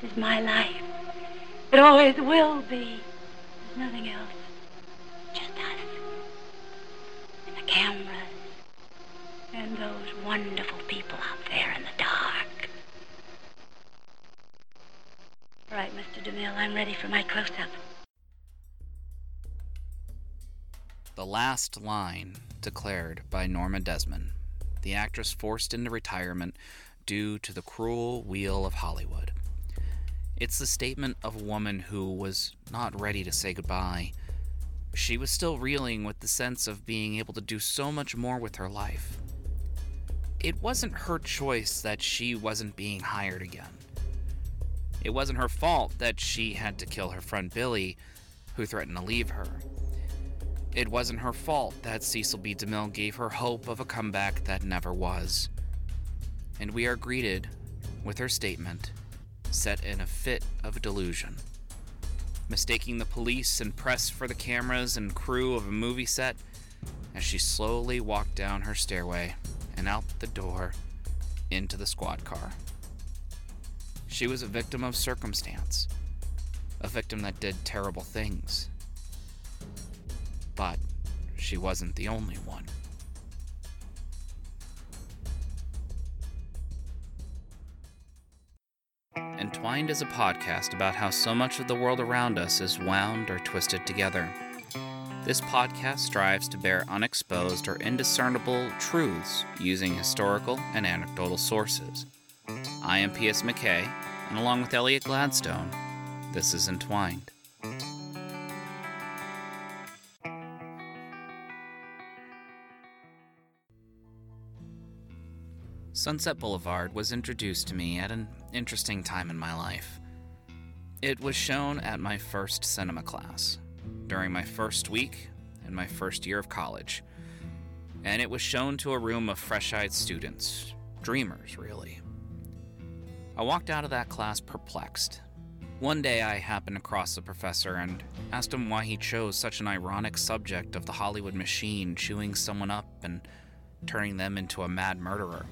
This is my life. It always will be. There's nothing else. Just us. And the cameras. And those wonderful people out there in the dark. All right, Mr. DeMille, I'm ready for my close-up. The last line declared by Norma Desmond, the actress forced into retirement due to the cruel wheel of Hollywood. It's the statement of a woman who was not ready to say goodbye. She was still reeling with the sense of being able to do so much more with her life. It wasn't her choice that she wasn't being hired again. It wasn't her fault that she had to kill her friend Billy, who threatened to leave her. It wasn't her fault that Cecil B. DeMille gave her hope of a comeback that never was. And we are greeted with her statement, set in a fit of delusion. Mistaking the police and press for the cameras and crew of a movie set as she slowly walked down her stairway and out the door into the squad car. She was a victim of circumstance, a victim that did terrible things but she wasn't the only one. Entwined is a podcast about how so much of the world around us is wound or twisted together. This podcast strives to bear unexposed or indiscernible truths using historical and anecdotal sources. I am P.S. McKay, and along with Elliot Gladstone, this is Entwined. Sunset Boulevard was introduced to me at an interesting time in my life. It was shown at my first cinema class, during my first week in my first year of college. And it was shown to a room of fresh eyed students, dreamers, really. I walked out of that class perplexed. One day I happened across the professor and asked him why he chose such an ironic subject of the Hollywood machine chewing someone up and turning them into a mad murderer.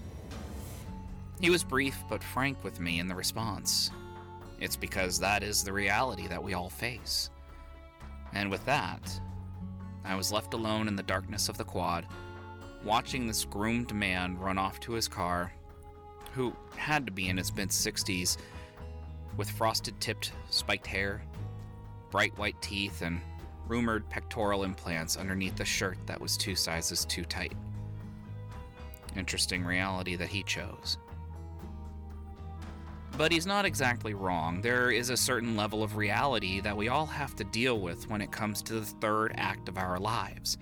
He was brief but frank with me in the response. It's because that is the reality that we all face. And with that, I was left alone in the darkness of the quad, watching this groomed man run off to his car, who had to be in his mid 60s, with frosted tipped, spiked hair, bright white teeth, and rumored pectoral implants underneath a shirt that was two sizes too tight. Interesting reality that he chose. But he's not exactly wrong. There is a certain level of reality that we all have to deal with when it comes to the third act of our lives.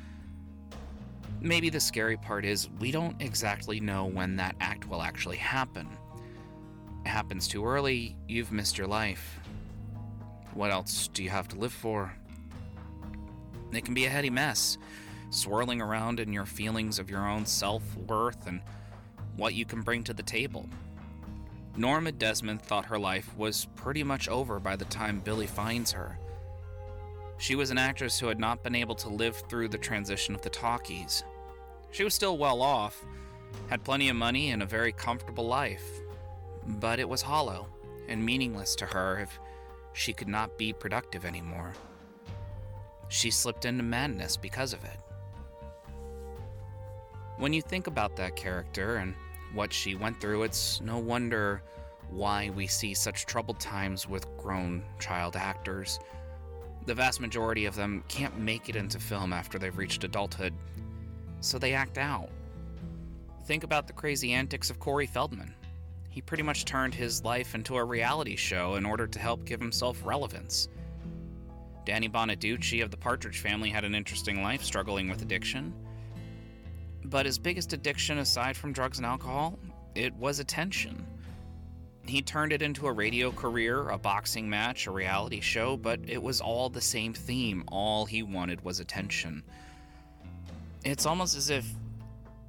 Maybe the scary part is we don't exactly know when that act will actually happen. It happens too early, you've missed your life. What else do you have to live for? It can be a heady mess, swirling around in your feelings of your own self worth and what you can bring to the table. Norma Desmond thought her life was pretty much over by the time Billy finds her. She was an actress who had not been able to live through the transition of the talkies. She was still well off, had plenty of money and a very comfortable life, but it was hollow and meaningless to her if she could not be productive anymore. She slipped into madness because of it. When you think about that character and what she went through, it's no wonder why we see such troubled times with grown child actors. The vast majority of them can't make it into film after they've reached adulthood, so they act out. Think about the crazy antics of Corey Feldman. He pretty much turned his life into a reality show in order to help give himself relevance. Danny Bonaduce of the Partridge Family had an interesting life struggling with addiction. But his biggest addiction, aside from drugs and alcohol, it was attention. He turned it into a radio career, a boxing match, a reality show, but it was all the same theme. All he wanted was attention. It's almost as if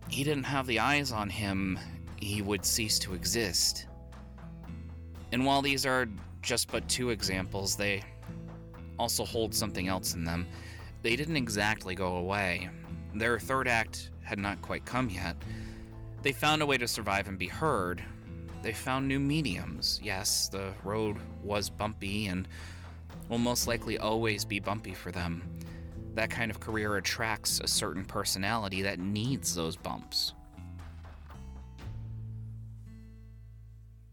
he didn't have the eyes on him, he would cease to exist. And while these are just but two examples, they also hold something else in them. They didn't exactly go away. Their third act had not quite come yet. They found a way to survive and be heard. they found new mediums. Yes, the road was bumpy and will most likely always be bumpy for them. That kind of career attracts a certain personality that needs those bumps.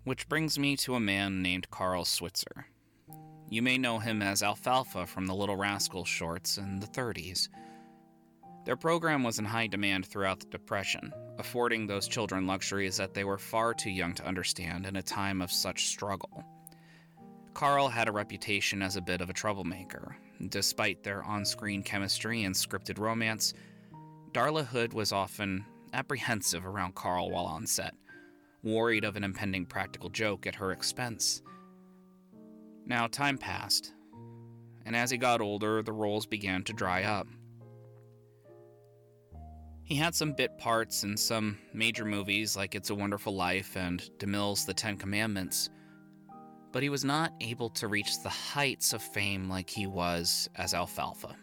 Which brings me to a man named Carl Switzer. You may know him as Alfalfa from the Little Rascals shorts in the 30s. Their program was in high demand throughout the Depression, affording those children luxuries that they were far too young to understand in a time of such struggle. Carl had a reputation as a bit of a troublemaker. Despite their on screen chemistry and scripted romance, Darla Hood was often apprehensive around Carl while on set, worried of an impending practical joke at her expense. Now, time passed, and as he got older, the roles began to dry up. He had some bit parts in some major movies like It's a Wonderful Life and DeMille's The Ten Commandments, but he was not able to reach the heights of fame like he was as Alfalfa.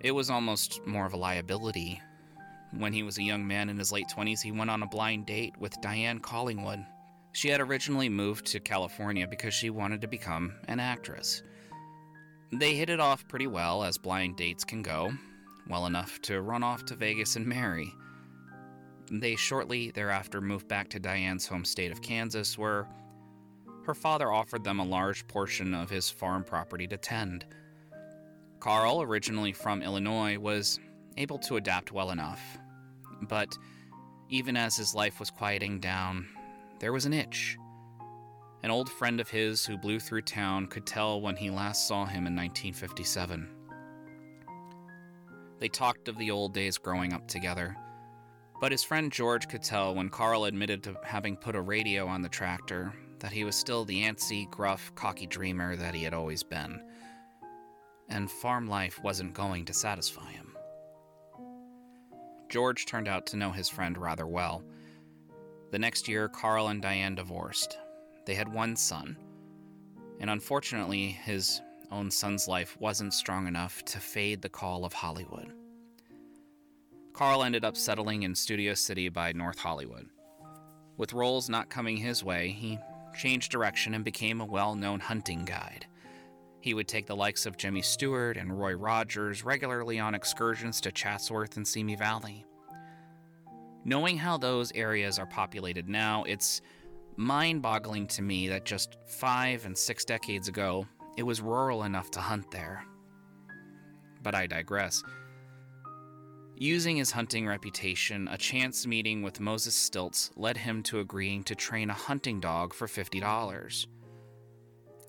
It was almost more of a liability. When he was a young man in his late 20s, he went on a blind date with Diane Collingwood. She had originally moved to California because she wanted to become an actress. They hit it off pretty well, as blind dates can go, well enough to run off to Vegas and marry. They shortly thereafter moved back to Diane's home state of Kansas, where her father offered them a large portion of his farm property to tend. Carl, originally from Illinois, was able to adapt well enough. But even as his life was quieting down, there was an itch. An old friend of his who blew through town could tell when he last saw him in 1957. They talked of the old days growing up together. But his friend George could tell when Carl admitted to having put a radio on the tractor that he was still the antsy, gruff, cocky dreamer that he had always been. And farm life wasn't going to satisfy him. George turned out to know his friend rather well. The next year, Carl and Diane divorced. They had one son, and unfortunately, his own son's life wasn't strong enough to fade the call of Hollywood. Carl ended up settling in Studio City by North Hollywood. With roles not coming his way, he changed direction and became a well known hunting guide. He would take the likes of Jimmy Stewart and Roy Rogers regularly on excursions to Chatsworth and Simi Valley. Knowing how those areas are populated now, it's mind boggling to me that just five and six decades ago, it was rural enough to hunt there. But I digress. Using his hunting reputation, a chance meeting with Moses Stiltz led him to agreeing to train a hunting dog for $50.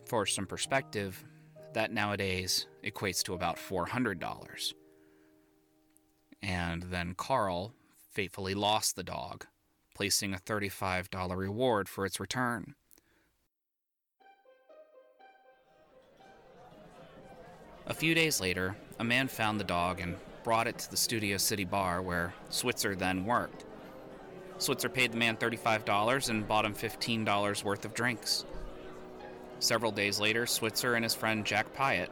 For some perspective, that nowadays equates to about $400. And then Carl faithfully lost the dog, placing a $35 reward for its return. A few days later, a man found the dog and brought it to the Studio City bar where Switzer then worked. Switzer paid the man $35 and bought him $15 worth of drinks. Several days later, Switzer and his friend Jack Piott,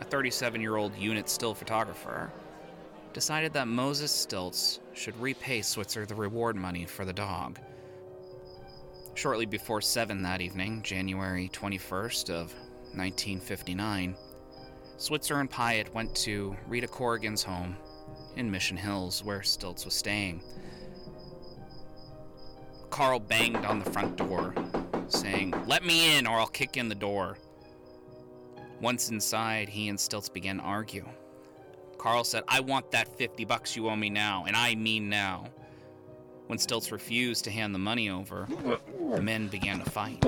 a 37 year old unit still photographer, decided that Moses Stiltz should repay Switzer the reward money for the dog. Shortly before 7 that evening, January 21st of 1959, Switzer and Piott went to Rita Corrigan's home in Mission Hills, where Stiltz was staying. Carl banged on the front door, saying, Let me in or I'll kick in the door. Once inside, he and Stiltz began to argue. Carl said, I want that 50 bucks you owe me now, and I mean now. When Stiltz refused to hand the money over, the men began to fight.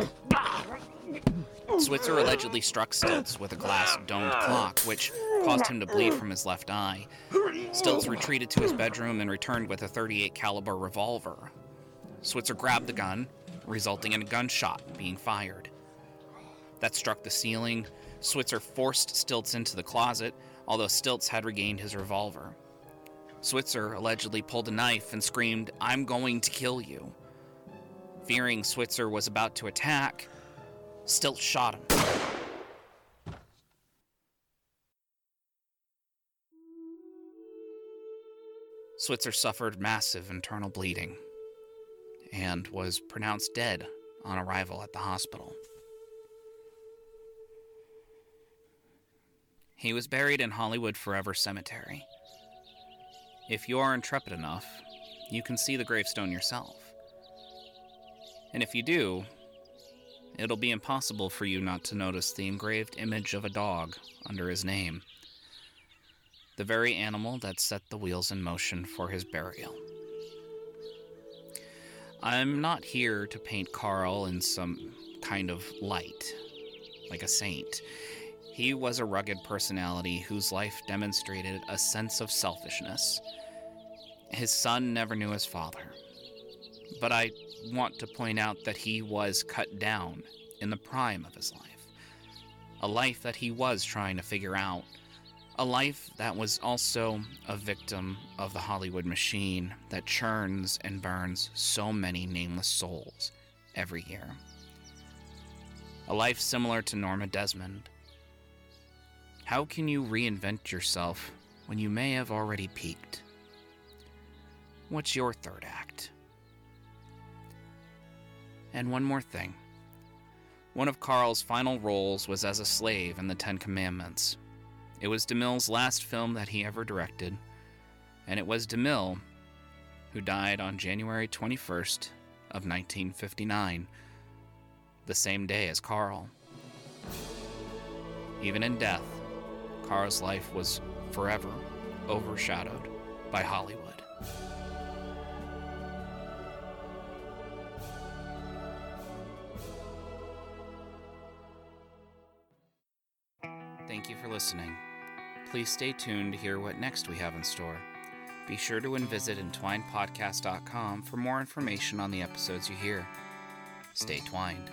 Switzer allegedly struck Stiltz with a glass domed clock, which caused him to bleed from his left eye. Stiltz retreated to his bedroom and returned with a 38 caliber revolver. Switzer grabbed the gun, resulting in a gunshot being fired. That struck the ceiling. Switzer forced Stiltz into the closet, although Stiltz had regained his revolver. Switzer allegedly pulled a knife and screamed, I'm going to kill you. Fearing Switzer was about to attack, Stilt shot him. Switzer suffered massive internal bleeding. and was pronounced dead on arrival at the hospital. He was buried in Hollywood Forever Cemetery. If you are intrepid enough, you can see the gravestone yourself. And if you do, it'll be impossible for you not to notice the engraved image of a dog under his name, the very animal that set the wheels in motion for his burial. I'm not here to paint Carl in some kind of light, like a saint. He was a rugged personality whose life demonstrated a sense of selfishness. His son never knew his father. But I want to point out that he was cut down in the prime of his life. A life that he was trying to figure out. A life that was also a victim of the Hollywood machine that churns and burns so many nameless souls every year. A life similar to Norma Desmond. How can you reinvent yourself when you may have already peaked? What's your third act? And one more thing. One of Carl's final roles was as a slave in the Ten Commandments. It was DeMille's last film that he ever directed, and it was DeMille who died on January 21st of 1959, the same day as Carl. Even in death, Carl's life was forever overshadowed by Hollywood. Thank you for listening. Please stay tuned to hear what next we have in store. Be sure to visit entwinedpodcast.com for more information on the episodes you hear. Stay twined.